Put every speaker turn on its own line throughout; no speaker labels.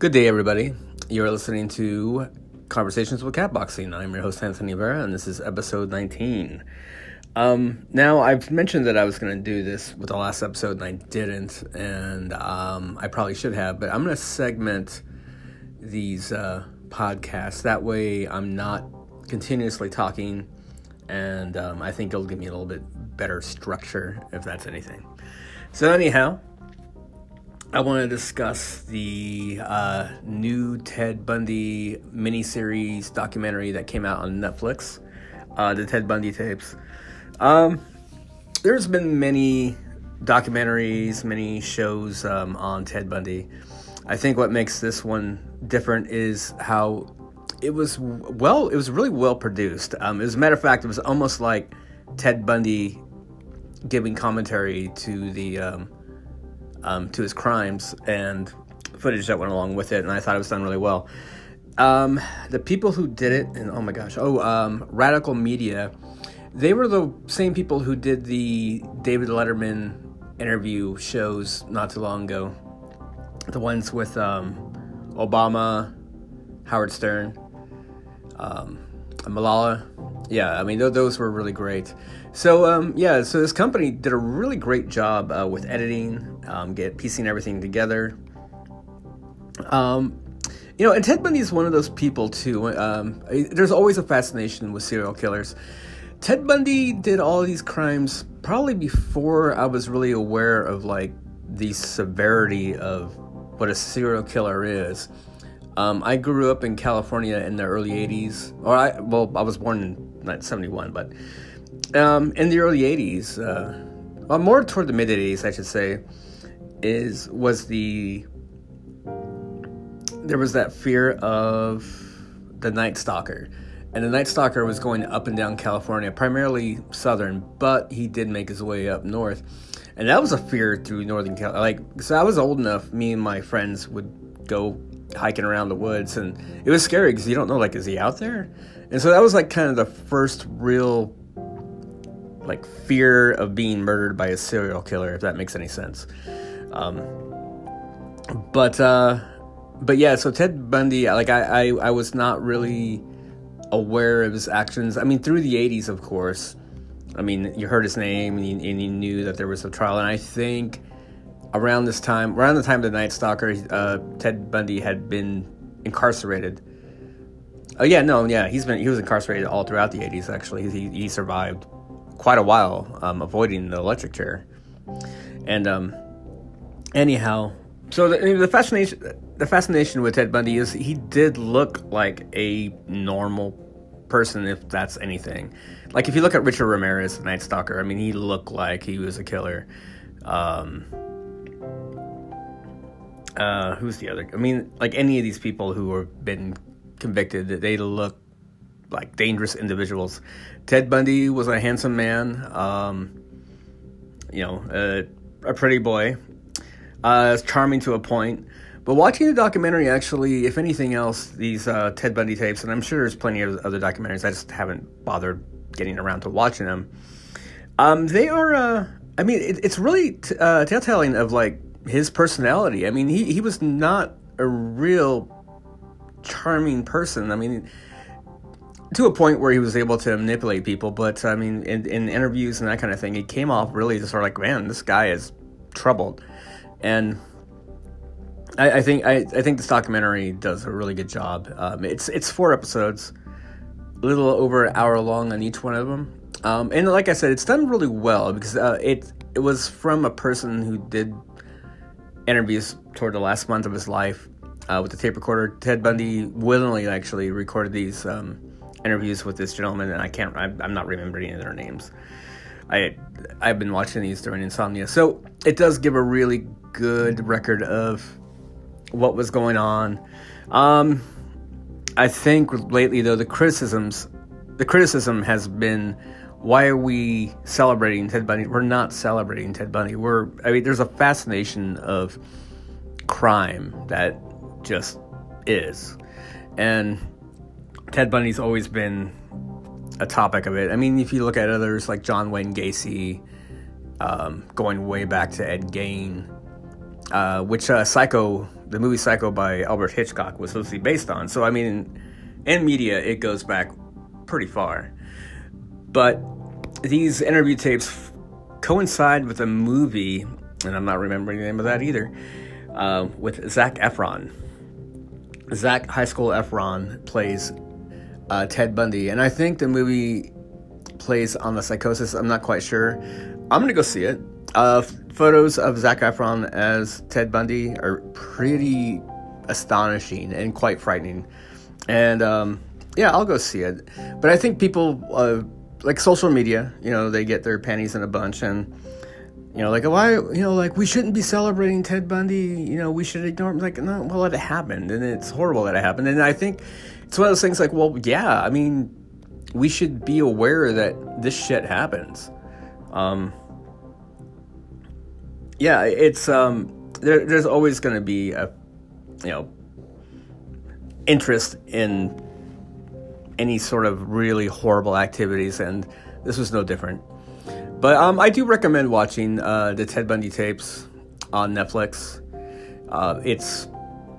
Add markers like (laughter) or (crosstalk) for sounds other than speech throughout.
Good day, everybody. You're listening to Conversations with Catboxing. I'm your host, Anthony Vera, and this is episode 19. Um, now, I've mentioned that I was going to do this with the last episode, and I didn't, and um, I probably should have, but I'm going to segment these uh, podcasts. That way, I'm not continuously talking, and um, I think it'll give me a little bit better structure, if that's anything. So, anyhow, I want to discuss the uh, new Ted Bundy miniseries documentary that came out on Netflix, uh, the Ted Bundy tapes. Um, there's been many documentaries, many shows um, on Ted Bundy. I think what makes this one different is how it was well, it was really well produced. Um, as a matter of fact, it was almost like Ted Bundy giving commentary to the um, to his crimes and footage that went along with it, and I thought it was done really well. Um, the people who did it, and oh my gosh, oh, um, Radical Media, they were the same people who did the David Letterman interview shows not too long ago. The ones with um, Obama, Howard Stern, um, Malala. Yeah, I mean, th- those were really great. So, um, yeah, so this company did a really great job uh, with editing, um, get piecing everything together. Um, you know, and Ted Bundy is one of those people too. Um, there's always a fascination with serial killers. Ted Bundy did all these crimes probably before I was really aware of like the severity of what a serial killer is. Um, I grew up in California in the early '80s, or I well, I was born in '71, but um, in the early '80s, uh, well, more toward the mid '80s, I should say, is was the there was that fear of the Night Stalker, and the Night Stalker was going up and down California, primarily southern, but he did make his way up north, and that was a fear through northern California. Like, so I was old enough. Me and my friends would go hiking around the woods, and it was scary because you don't know, like, is he out there? And so that was like kind of the first real like fear of being murdered by a serial killer, if that makes any sense. Um, but uh, but yeah, so Ted Bundy, like I, I, I was not really aware of his actions. I mean, through the '80s, of course. I mean, you heard his name and you, and you knew that there was a trial, and I think around this time, around the time of the Night Stalker, uh, Ted Bundy had been incarcerated. Oh yeah, no, yeah, he's been he was incarcerated all throughout the '80s. Actually, he he survived quite a while, um, avoiding the electric chair. And um, anyhow, so the, the fascination the fascination with Ted Bundy is he did look like a normal person, if that's anything. Like if you look at Richard Ramirez, the Night Stalker, I mean, he looked like he was a killer. Um, uh, who's the other? I mean, like any of these people who have been convicted, they look like dangerous individuals. Ted Bundy was a handsome man, um, you know, a, a pretty boy, uh, charming to a point. But watching the documentary, actually, if anything else, these uh, Ted Bundy tapes, and I'm sure there's plenty of other documentaries, I just haven't bothered getting around to watching them. Um, they are, uh, I mean, it, it's really t- uh, telltale of like his personality. I mean, he, he was not a real charming person. I mean, to a point where he was able to manipulate people. But I mean, in, in interviews and that kind of thing, he came off really just sort of like, man, this guy is troubled. And I, I think I, I, think this documentary does a really good job. Um, it's it's four episodes, a little over an hour long on each one of them. Um, and like I said, it's done really well because uh, it it was from a person who did interviews toward the last month of his life uh, with the tape recorder. Ted Bundy willingly actually recorded these um, interviews with this gentleman, and I can't. I'm, I'm not remembering any of their names. I I've been watching these during insomnia, so it does give a really good record of what was going on. Um, I think lately though the criticisms, the criticism has been, why are we celebrating Ted Bundy? We're not celebrating Ted Bundy. We're I mean, there's a fascination of crime that just is, and Ted Bundy's always been a topic of it. I mean, if you look at others like John Wayne Gacy, um, going way back to Ed Gein, uh, which uh, Psycho, the movie Psycho by Albert Hitchcock, was supposed to be based on. So I mean, in media, it goes back pretty far. But these interview tapes coincide with a movie, and I'm not remembering the name of that either, uh, with Zac Efron. Zac High School Efron plays uh, Ted Bundy, and I think the movie plays on the psychosis. I'm not quite sure. I'm gonna go see it. Uh, photos of Zac Efron as Ted Bundy are pretty astonishing and quite frightening. And um, yeah, I'll go see it. But I think people uh, like social media, you know, they get their panties in a bunch and you know, like why, you know, like we shouldn't be celebrating Ted Bundy. You know, we should ignore him. Like, no, well, it happened, and it's horrible that it happened. And I think it's one of those things. Like, well, yeah, I mean, we should be aware that this shit happens. Um, yeah, it's um, there, there's always going to be a, you know, interest in any sort of really horrible activities, and this was no different. But um, I do recommend watching uh, the Ted Bundy tapes on Netflix. Uh, it's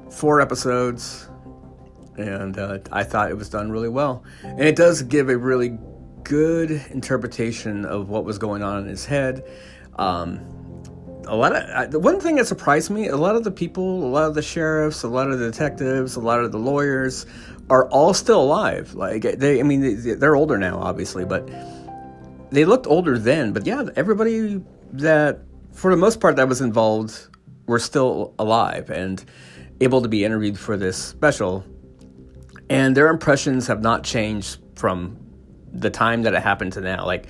four episodes, and uh, I thought it was done really well. And it does give a really good interpretation of what was going on in his head. Um, a lot of the one thing that surprised me a lot of the people a lot of the sheriffs a lot of the detectives a lot of the lawyers are all still alive like they i mean they're older now obviously but they looked older then, but yeah, everybody that, for the most part, that was involved were still alive and able to be interviewed for this special. And their impressions have not changed from the time that it happened to now. Like,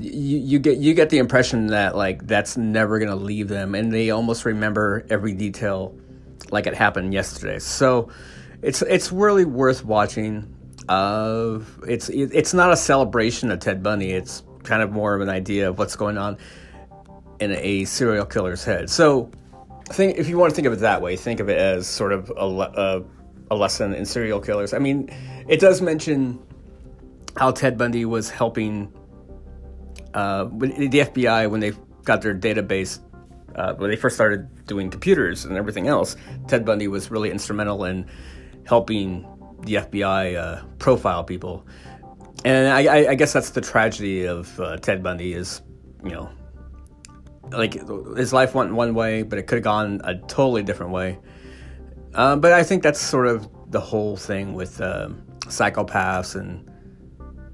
you, you get you get the impression that like that's never gonna leave them, and they almost remember every detail like it happened yesterday. So it's it's really worth watching. Uh, it's it's not a celebration of Ted Bundy. It's kind of more of an idea of what's going on in a serial killer's head. So, think if you want to think of it that way, think of it as sort of a, a, a lesson in serial killers. I mean, it does mention how Ted Bundy was helping uh, the FBI when they got their database. Uh, when they first started doing computers and everything else, Ted Bundy was really instrumental in helping the FBI uh, profile people and I, I, guess that's the tragedy of uh, Ted Bundy is, you know, like his life went one way, but it could have gone a totally different way. Uh, but I think that's sort of the whole thing with uh, psychopaths and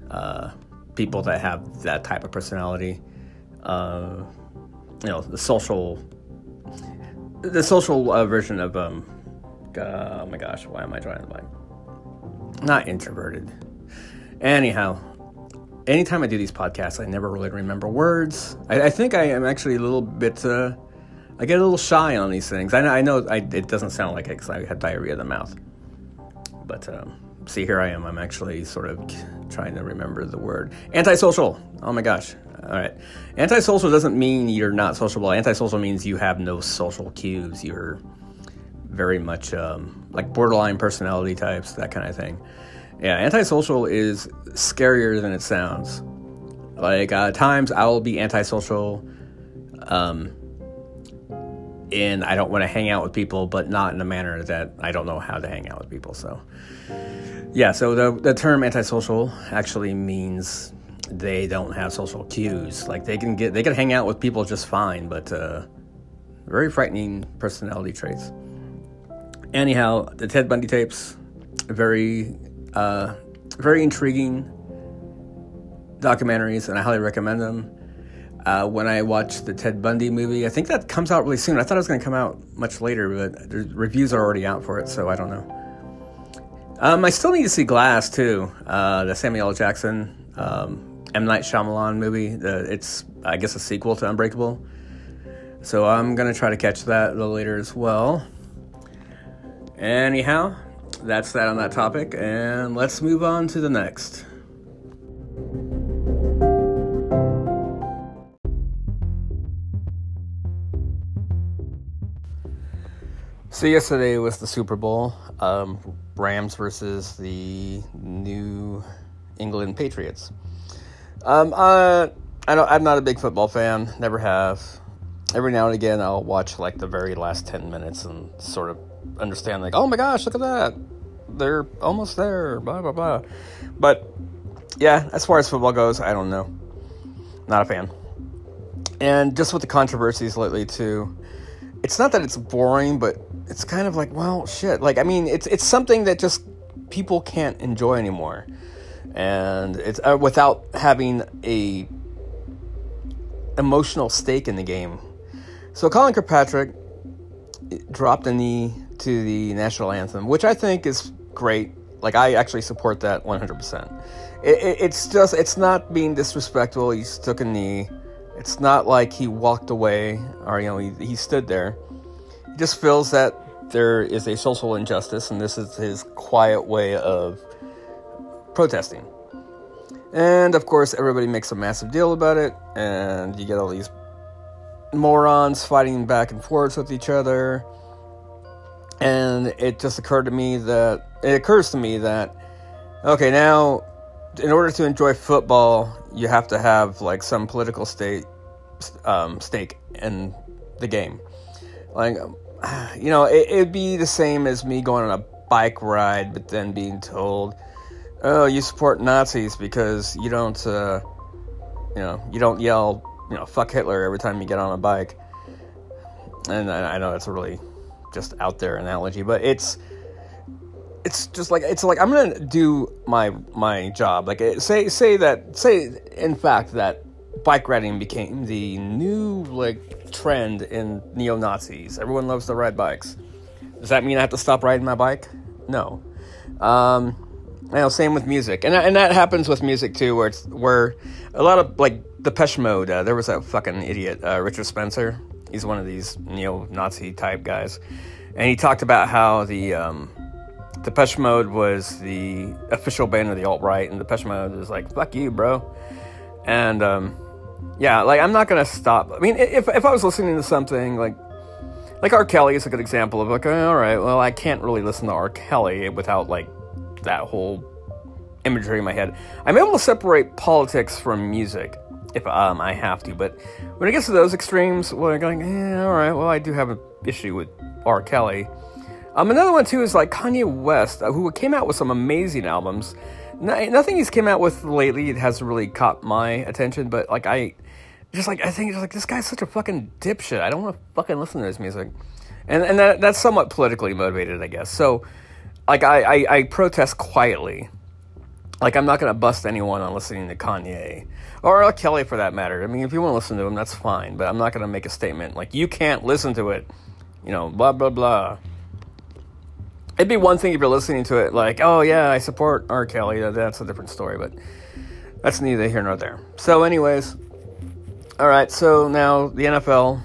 uh, people that have that type of personality. Uh, you know, the social, the social uh, version of um, oh my gosh, why am I drawing the blank? Not introverted Anyhow, anytime I do these podcasts, I never really remember words. I, I think I am actually a little bit. Uh, I get a little shy on these things. I, I know I, it doesn't sound like it because I have diarrhea of the mouth. But um, see, here I am. I'm actually sort of trying to remember the word antisocial. Oh my gosh. All right. Antisocial doesn't mean you're not sociable. Antisocial means you have no social cues. You're very much um, like borderline personality types, that kind of thing. Yeah, antisocial is scarier than it sounds. Like uh, times I will be antisocial, um, and I don't want to hang out with people, but not in a manner that I don't know how to hang out with people. So, yeah. So the the term antisocial actually means they don't have social cues. Like they can get they can hang out with people just fine, but uh, very frightening personality traits. Anyhow, the Ted Bundy tapes very uh, very intriguing documentaries, and I highly recommend them. Uh, when I watched the Ted Bundy movie, I think that comes out really soon. I thought it was going to come out much later, but the reviews are already out for it, so I don't know. Um, I still need to see Glass too, uh, the Samuel L. Jackson um, M Night Shyamalan movie. The, it's I guess a sequel to Unbreakable, so I'm gonna try to catch that a little later as well. Anyhow, that's that on that topic, and let's move on to the next. So yesterday was the Super Bowl, um, Rams versus the New England Patriots. Um, uh, I don't, I'm not a big football fan, never have. every now and again I'll watch like the very last 10 minutes and sort of understand like, oh my gosh, look at that. They're almost there, blah blah blah. But yeah, as far as football goes, I don't know. Not a fan. And just with the controversies lately too, it's not that it's boring, but it's kind of like, well, shit. Like I mean, it's it's something that just people can't enjoy anymore. And it's uh, without having a emotional stake in the game. So Colin Kirkpatrick dropped a knee to the national anthem, which I think is great. Like I actually support that 100%. It, it, it's just it's not being disrespectful. He took a knee. It's not like he walked away or you know he, he stood there. He just feels that there is a social injustice, and this is his quiet way of protesting. And of course, everybody makes a massive deal about it, and you get all these morons fighting back and forth with each other. And it just occurred to me that it occurs to me that okay, now in order to enjoy football, you have to have like some political state um, stake in the game. Like, you know, it, it'd be the same as me going on a bike ride, but then being told oh, you support Nazis because you don't, uh, you know, you don't yell, you know, fuck Hitler every time you get on a bike. And I, I know that's a really just out there analogy, but it's it's just like it's like I'm gonna do my my job. Like say say that say in fact that bike riding became the new like trend in neo Nazis. Everyone loves to ride bikes. Does that mean I have to stop riding my bike? No. Um, you know, same with music, and and that happens with music too, where it's where a lot of like Depeche Mode. Uh, there was a fucking idiot, uh, Richard Spencer. He's one of these neo-Nazi type guys, and he talked about how the um, Depeche Mode was the official band of the alt right, and Depeche Mode is like fuck you, bro. And um, yeah, like I'm not gonna stop. I mean, if if I was listening to something like like R. Kelly is a good example of like, all right, well, I can't really listen to R. Kelly without like that whole imagery in my head. I'm able to separate politics from music if um, I have to, but when it gets to those extremes, well, I'm going, eh, all right, well, I do have an issue with R. Kelly. Um, another one too is like Kanye West, uh, who came out with some amazing albums. No, nothing he's came out with lately has really caught my attention, but like I, just like I think just like this guy's such a fucking dipshit. I don't want to fucking listen to his music, and and that that's somewhat politically motivated, I guess. So like I, I, I protest quietly. Like I'm not gonna bust anyone on listening to Kanye or Kelly for that matter. I mean, if you want to listen to him, that's fine. But I'm not gonna make a statement like you can't listen to it. You know, blah blah blah. It'd be one thing if you're listening to it like, oh yeah, I support R. Kelly. That's a different story, but that's neither here nor there. So, anyways, all right. So now the NFL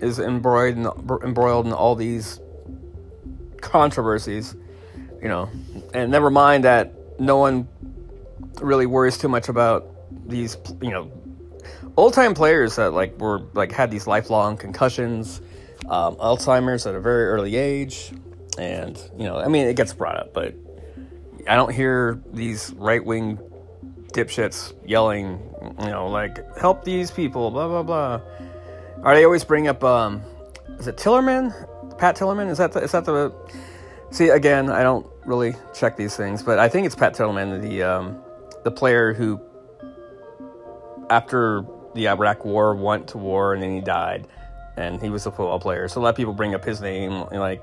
is embroiled in, embroiled in all these controversies you know, and never mind that no one really worries too much about these, you know, old time players that like were like had these lifelong concussions, um, Alzheimer's at a very early age, and you know, I mean, it gets brought up, but I don't hear these right wing dipshits yelling, you know, like help these people, blah blah blah. Are they always bring up? Um, is it Tillerman? Pat Tillerman? Is that the, is that the See, again, I don't really check these things, but I think it's Pat Tillerman, the um, the player who, after the Iraq War, went to war and then he died, and he was a football player. So a lot of people bring up his name, like,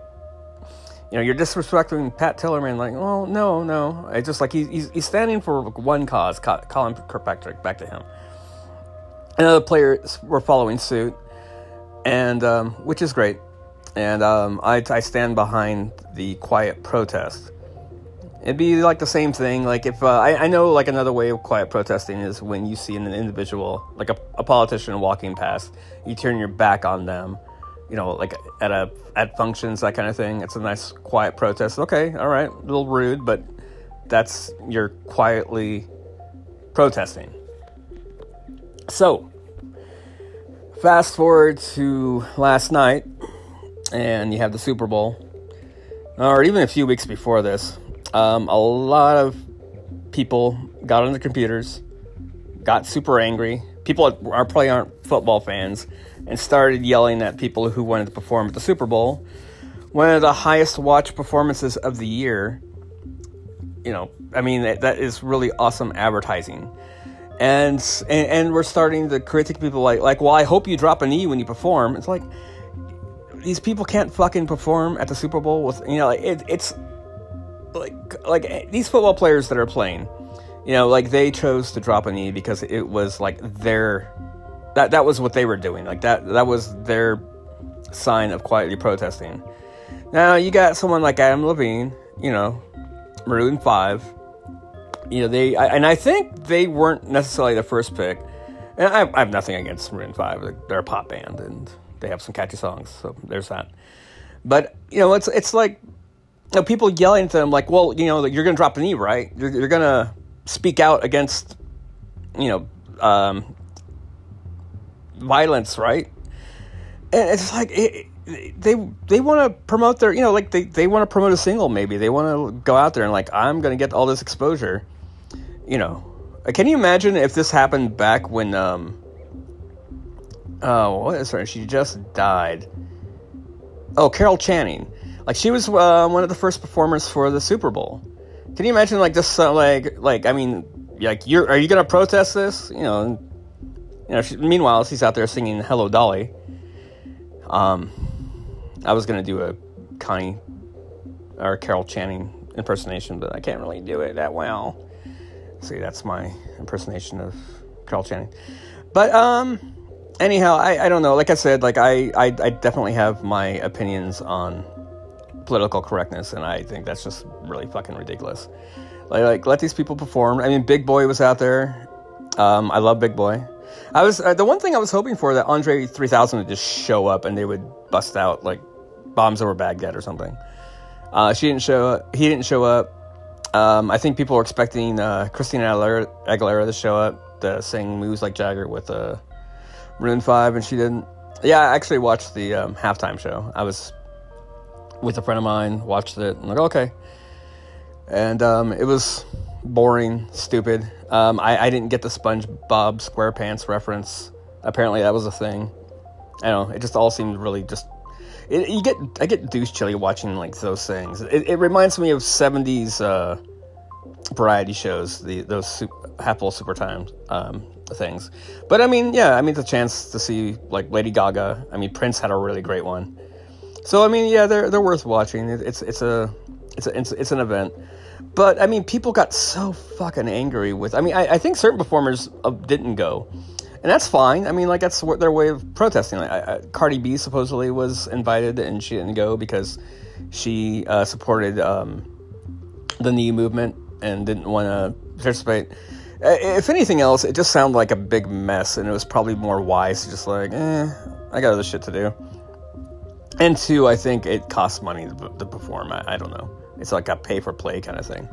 you know, you're disrespecting Pat Tillerman. Like, oh no, no, it's just like he's he's standing for one cause. Colin Kirkpatrick, back to him. And other players were following suit, and um, which is great and um, I, I stand behind the quiet protest. It'd be like the same thing. Like if uh, I, I know, like another way of quiet protesting is when you see an individual, like a, a politician walking past, you turn your back on them. You know, like at a at functions, that kind of thing. It's a nice quiet protest. Okay, all right, a little rude, but that's you're quietly protesting. So, fast forward to last night and you have the Super Bowl, or even a few weeks before this, um, a lot of people got on the computers, got super angry, people are probably aren't football fans and started yelling at people who wanted to perform at the Super Bowl. One of the highest watch performances of the year. You know, I mean that, that is really awesome advertising. And, and and we're starting to critique people like like well I hope you drop a knee when you perform. It's like these people can't fucking perform at the Super Bowl with you know it, it's like like eh, these football players that are playing, you know, like they chose to drop a knee because it was like their that that was what they were doing. Like that that was their sign of quietly protesting. Now you got someone like Adam Levine, you know, Maroon Five. You know they I, and I think they weren't necessarily the first pick. And I, I have nothing against Maroon Five. They're a pop band and they have some catchy songs, so there's that. But you know, it's it's like you know, people yelling at them like, "Well, you know, you're to drop a knee, right? You're, you're to speak out against, you know, um, violence, right?" And it's like it, they they want to promote their, you know, like they they want to promote a single. Maybe they want to go out there and like, I'm going to get all this exposure. You know, can you imagine if this happened back when? Um, oh, what is her? She just died. Oh, Carol Channing. Like she was uh, one of the first performers for the Super Bowl. Can you imagine like this? Uh, like, like I mean, like you're are you gonna protest this? You know, you know. She, meanwhile, she's out there singing "Hello, Dolly." Um, I was gonna do a Connie or Carol Channing impersonation, but I can't really do it that well. See, that's my impersonation of Carol Channing. But um, anyhow, I, I don't know. Like I said, like I, I I definitely have my opinions on political correctness, and I think that's just really fucking ridiculous. Like, like let these people perform. I mean, Big Boi was out there. Um, I love Big Boi. I was uh, the one thing I was hoping for that Andre 3000 would just show up and they would bust out like bombs over Baghdad or something. Uh, she didn't show up. He didn't show up. Um, I think people were expecting uh, Christina Aguilera, to show up to sing "Moves Like Jagger" with uh, Maroon Five, and she didn't. Yeah, I actually watched the um, halftime show. I was with a friend of mine, watched it. I'm like, okay. And um, it was boring, stupid. Um, I, I didn't get the SpongeBob SquarePants reference. Apparently, that was a thing. I don't know. It just all seemed really just. It, you get I get douche chilly watching like those things. It, it reminds me of '70s uh, variety shows, the those super, Apple Super Time um, things. But I mean, yeah, I mean the chance to see like Lady Gaga. I mean Prince had a really great one. So I mean, yeah, they're they're worth watching. It's it's a it's a, it's, it's an event. But I mean, people got so fucking angry with. I mean, I, I think certain performers uh, didn't go, and that's fine. I mean, like that's their way of protesting. Like, I, I, Cardi B supposedly was invited and she didn't go because she uh, supported um, the knee movement and didn't want to participate. If anything else, it just sounded like a big mess, and it was probably more wise to just like, eh, I got other shit to do. And two, I think it costs money to, to perform. I, I, don't know. It's like a pay for play kind of thing.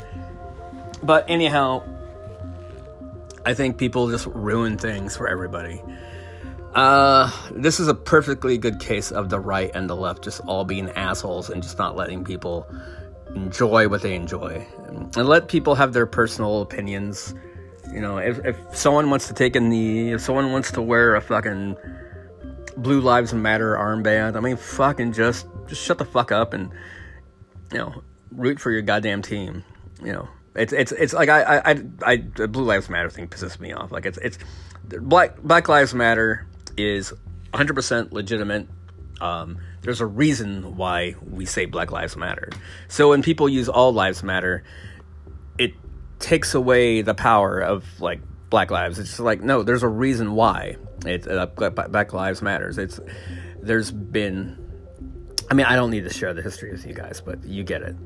But anyhow, I think people just ruin things for everybody. Uh, this is a perfectly good case of the right and the left just all being assholes and just not letting people enjoy what they enjoy and let people have their personal opinions. You know, if, if someone wants to take a knee, if someone wants to wear a fucking Blue Lives Matter armband. I mean, fucking just just shut the fuck up and you know root for your goddamn team. You know, it's it's it's like I I I, I the Blue Lives Matter thing pisses me off. Like it's it's Black Black Lives Matter is 100% legitimate. Um, there's a reason why we say Black Lives Matter. So when people use All Lives Matter, it takes away the power of like Black Lives. It's like no, there's a reason why. It's uh, Black Lives Matters. It's there's been. I mean, I don't need to share the history with you guys, but you get it.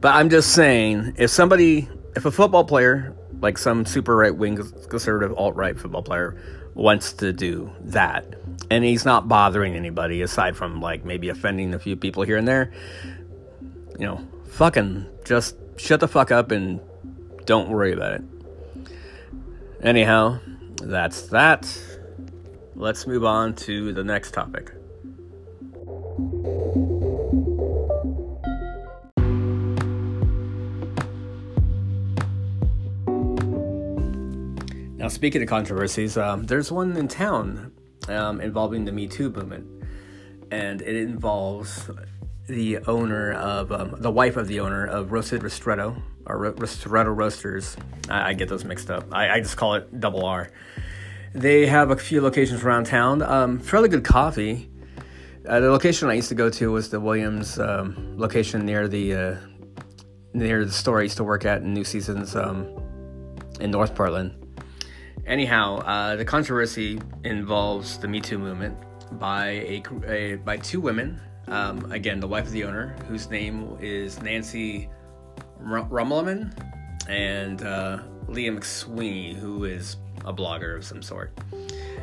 But I'm just saying, if somebody, if a football player, like some super right wing conservative alt right football player, wants to do that, and he's not bothering anybody aside from like maybe offending a few people here and there, you know, fucking just shut the fuck up and don't worry about it. Anyhow, that's that let's move on to the next topic. Now, speaking of controversies, um, there's one in town um, involving the Me Too movement, and it involves the owner of um, the wife of the owner of Roasted Ristretto or Ristretto Roasters. I, I get those mixed up. I, I, just call it Double R. They have a few locations around town. Um, fairly good coffee. Uh, the location I used to go to was the Williams um, location near the uh, near the store I used to work at in New Seasons um, in North Portland. Anyhow, uh, the controversy involves the Me Too movement by a, a by two women. Um, again, the wife of the owner, whose name is Nancy Rommelmann, and uh, Leah McSweeney, who is a blogger of some sort.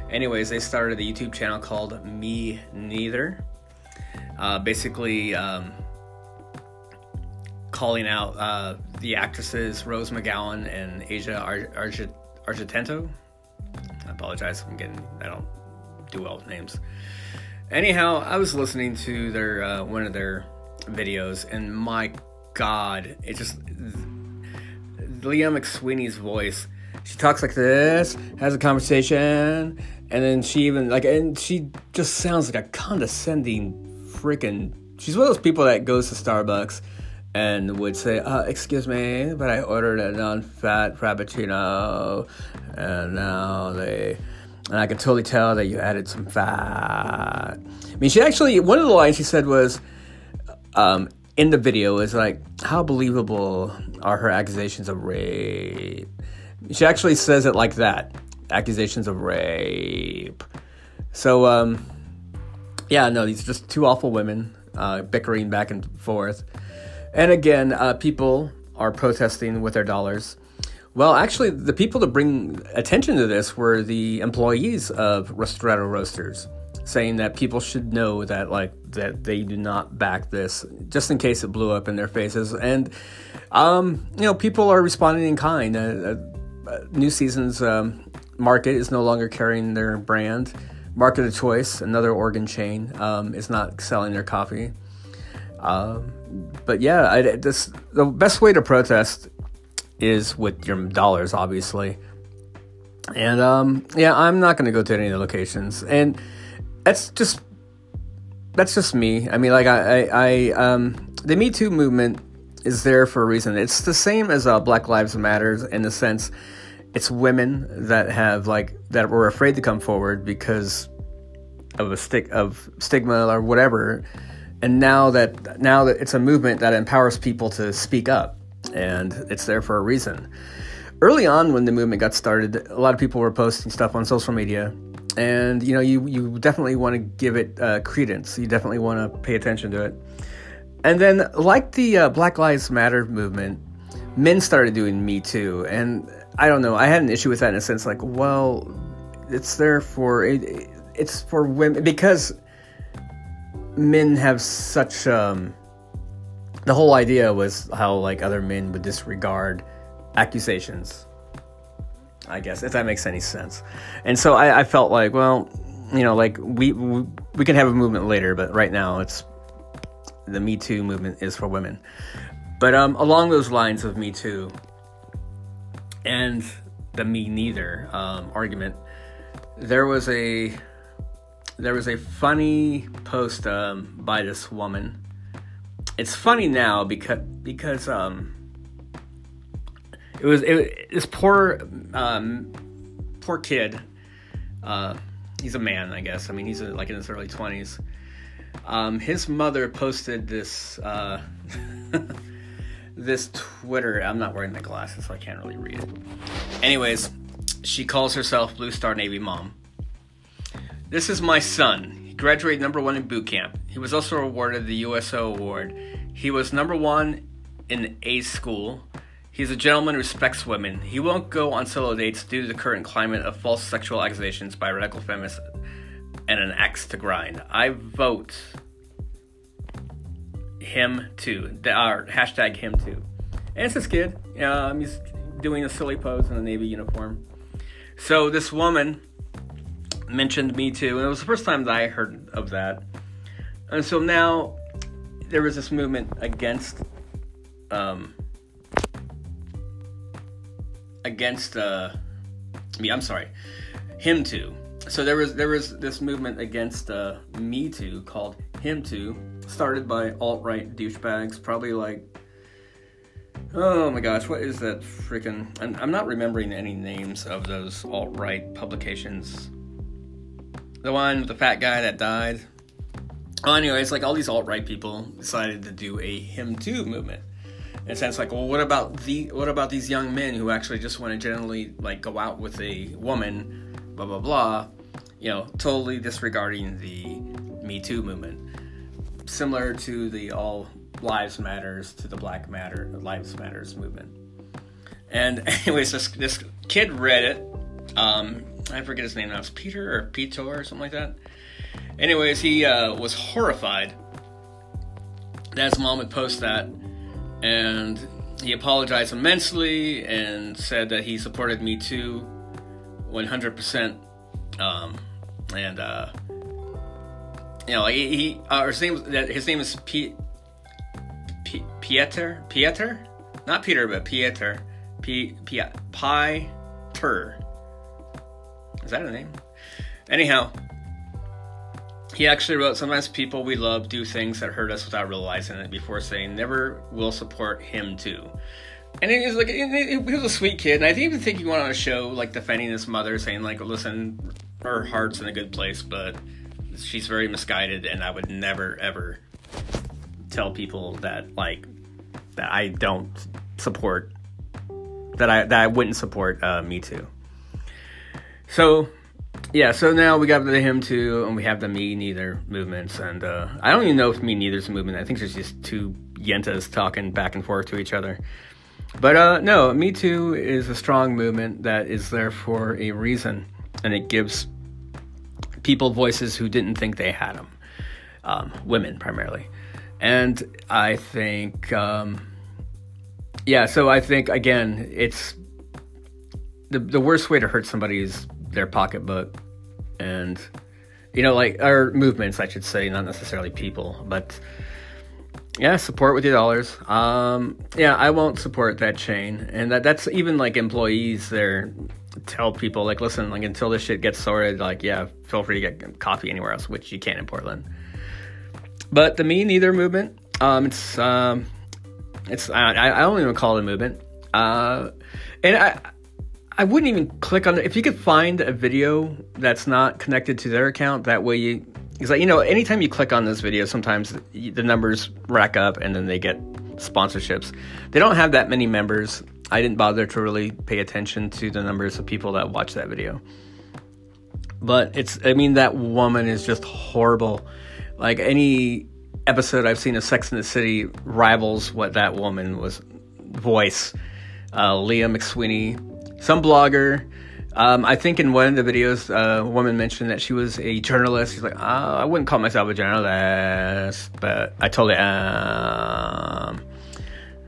Anyways, they started a YouTube channel called Me Neither. Uh, basically, um, calling out uh, the actresses Rose McGowan and Asia Ar- Argent- Argentento. I apologize. I'm getting. I don't do well with names. Anyhow, I was listening to their uh, one of their videos, and my God, it just Leah McSweeney's voice. She talks like this, has a conversation, and then she even like, and she just sounds like a condescending freaking. She's one of those people that goes to Starbucks and would say, uh, "Excuse me, but I ordered a non-fat frappuccino, and now they." And I could totally tell that you added some fat. I mean, she actually one of the lines she said was, um, in the video is like, how believable are her accusations of rape? She actually says it like that accusations of rape. So, um, yeah, no, these are just two awful women uh, bickering back and forth. And again, uh, people are protesting with their dollars. Well, actually, the people to bring attention to this were the employees of Ristretto Roasters saying that people should know that like that they do not back this just in case it blew up in their faces. And um, you know people are responding in kind. Uh, uh, new season's um, market is no longer carrying their brand. Market of choice another Oregon chain um, is not selling their coffee. Um, but yeah I, this the best way to protest is with your dollars obviously and um, yeah i'm not to go to any of the locations and that's just that's just me. I mean, like I, I, I um, the Me Too movement is there for a reason. It's the same as uh, Black Lives Matters in the sense it's women that have like that were afraid to come forward because of a stick of stigma or whatever. And now that now that it's a movement that empowers people to speak up, and it's there for a reason. Early on, when the movement got started, a lot of people were posting stuff on social media and you know you you definitely want to give it uh, credence. You definitely want to pay attention to it. And then, like the uh, Black Lives Matter movement, men started doing Me Too, and I don't know. I had an issue with that in a sense, like, well, it's there for it, it's for women because men have such. Um, the whole idea was how like other men would disregard accusations I guess if that makes any sense. And so I, I felt like, well, you know, like we, we we can have a movement later, but right now it's the Me Too movement is for women. But um, along those lines of Me Too and the Me Neither um, argument, there was a there was a funny post um, by this woman. It's funny now because because um, it was it, this poor um, poor kid. Uh, he's a man, I guess. I mean, he's like in his early twenties. Um, his mother posted this uh, (laughs) this Twitter. I'm not wearing my glasses, so I can't really read it. Anyways, she calls herself Blue Star Navy Mom. This is my son. Graduated number one in boot camp. He was also awarded the USO award. He was number one in A school. He's a gentleman who respects women. He won't go on solo dates due to the current climate of false sexual accusations by radical feminists and an axe to grind. I vote him too. Or hashtag him too. And it's this kid. Um, he's doing a silly pose in a Navy uniform. So this woman mentioned me too, and it was the first time that I heard of that. And so now there was this movement against um, against uh, mean, I'm sorry, him too. So there was there was this movement against uh, Me Too called Him Too, started by alt right douchebags, probably like Oh my gosh, what is that freaking? I'm, I'm not remembering any names of those alt right publications. The one with the fat guy that died. Oh, anyway, it's like all these alt right people decided to do a him too movement. And it sounds like, well, what about the what about these young men who actually just want to generally like go out with a woman, blah blah blah, you know, totally disregarding the Me Too movement, similar to the all lives matters to the Black Matter Lives Matters movement. And (laughs) anyways, this this kid read it. Um, I forget his name now. It's Peter or Peter or something like that. Anyways, he uh, was horrified that his mom would post that, and he apologized immensely and said that he supported Me Too 100%. Um, and uh, you know, he, he uh, his name his name is Pete P- Pieter? Pieter? Not Peter, but Pieter. P- P- Pieter. Is that a name? Anyhow, he actually wrote, Sometimes people we love do things that hurt us without realizing it before saying, Never will support him too. And he was like, he was a sweet kid, and I didn't even think he went on a show like defending his mother, saying like, "Listen, her heart's in a good place, but she's very misguided, and I would never ever tell people that like that I don't support that I that I wouldn't support uh, Me Too. So yeah, so now we got the him too, and we have the me neither movements, and uh, I don't even know if me neither's a movement. I think there's just two yentas talking back and forth to each other. But uh, no, Me Too is a strong movement that is there for a reason, and it gives people voices who didn't think they had them, um, women primarily. And I think, um, yeah, so I think, again, it's the, the worst way to hurt somebody is their pocketbook. And, you know, like, our movements, I should say, not necessarily people, but yeah, support with your dollars. Um, yeah, I won't support that chain, and that that's even like employees there tell people like, listen, like until this shit gets sorted, like yeah, feel free to get coffee anywhere else, which you can't in Portland. But the me neither movement, um, it's um, it's I, I don't even call it a movement. Uh, and I I wouldn't even click on it if you could find a video that's not connected to their account. That way you because like you know anytime you click on this video, sometimes the numbers rack up and then they get sponsorships. They don't have that many members. I didn't bother to really pay attention to the numbers of people that watch that video. But it's I mean that woman is just horrible like any episode I've seen of Sex in the City rivals what that woman was voice. Uh, Leah McSweeney, some blogger. Um, I think in one of the videos, uh, a woman mentioned that she was a journalist. She's like, oh, I wouldn't call myself a journalist, but I totally am.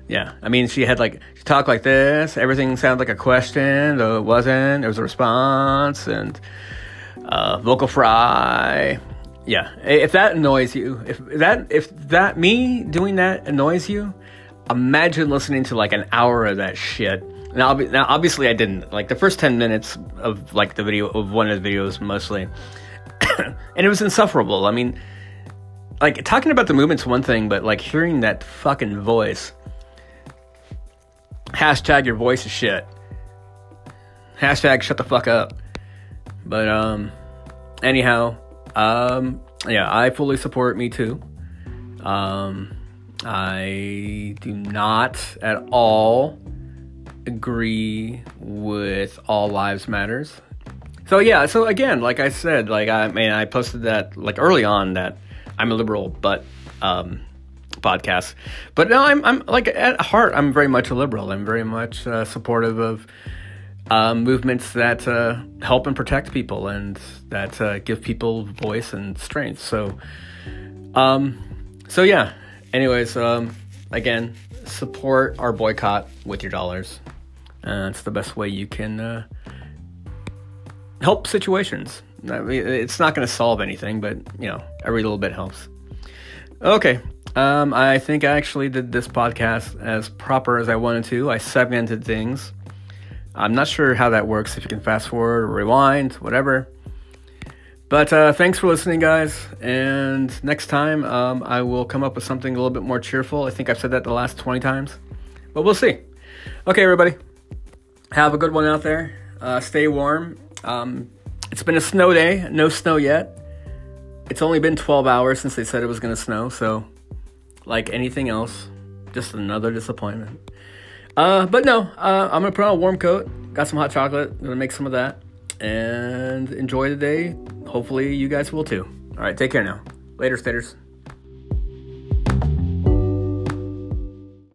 Yeah, I mean, she had like she talked like this. Everything sounded like a question, though it wasn't. It was a response, and uh, vocal fry yeah if that annoys you if that if that me doing that annoys you imagine listening to like an hour of that shit now, now obviously i didn't. Like the first 10 minutes of like the video of one of the videos mostly (coughs) and it was insufferable. I mean like talking about the movement's one thing but like hearing that fucking voice hashtag your voice is shit. Hashtag shut the fuck up. But um anyhow um, yeah, I fully support Me Too. Um, I do not at all agree with All Lives Matters. So yeah, so again, like I said, like I mean, I posted that like early on that I'm a liberal, but um, podcast. But no, I'm I'm like at heart, I'm very much a liberal. I'm very much uh, supportive of uh, movements that uh, help and protect people and that uh, give people voice and strength. So, um, so yeah. Anyways, um, again, support our boycott with your dollars. Uh, it's the best way you can uh, help situations. I mean, it's not going to solve anything, but you know, every little bit helps. Okay. Um, I think I actually did this podcast as proper as I wanted to. I segmented things I'm not sure how that works, if you can fast forward or rewind, whatever. But uh, thanks for listening, guys. And next time, um, I will come up with something a little bit more cheerful. I think I've said that the last 20 times, but we'll see. Okay, everybody. Have a good one out there. Uh, stay warm. Um, it's been a snow day, no snow yet. It's only been 12 hours since they said it was going to snow, so like anything else, just another disappointment. Uh, but no, uh, I'm gonna put on a warm coat. Got some hot chocolate. Gonna make some of that and enjoy the day. Hopefully, you guys will too. All right, take care now. Later, staters.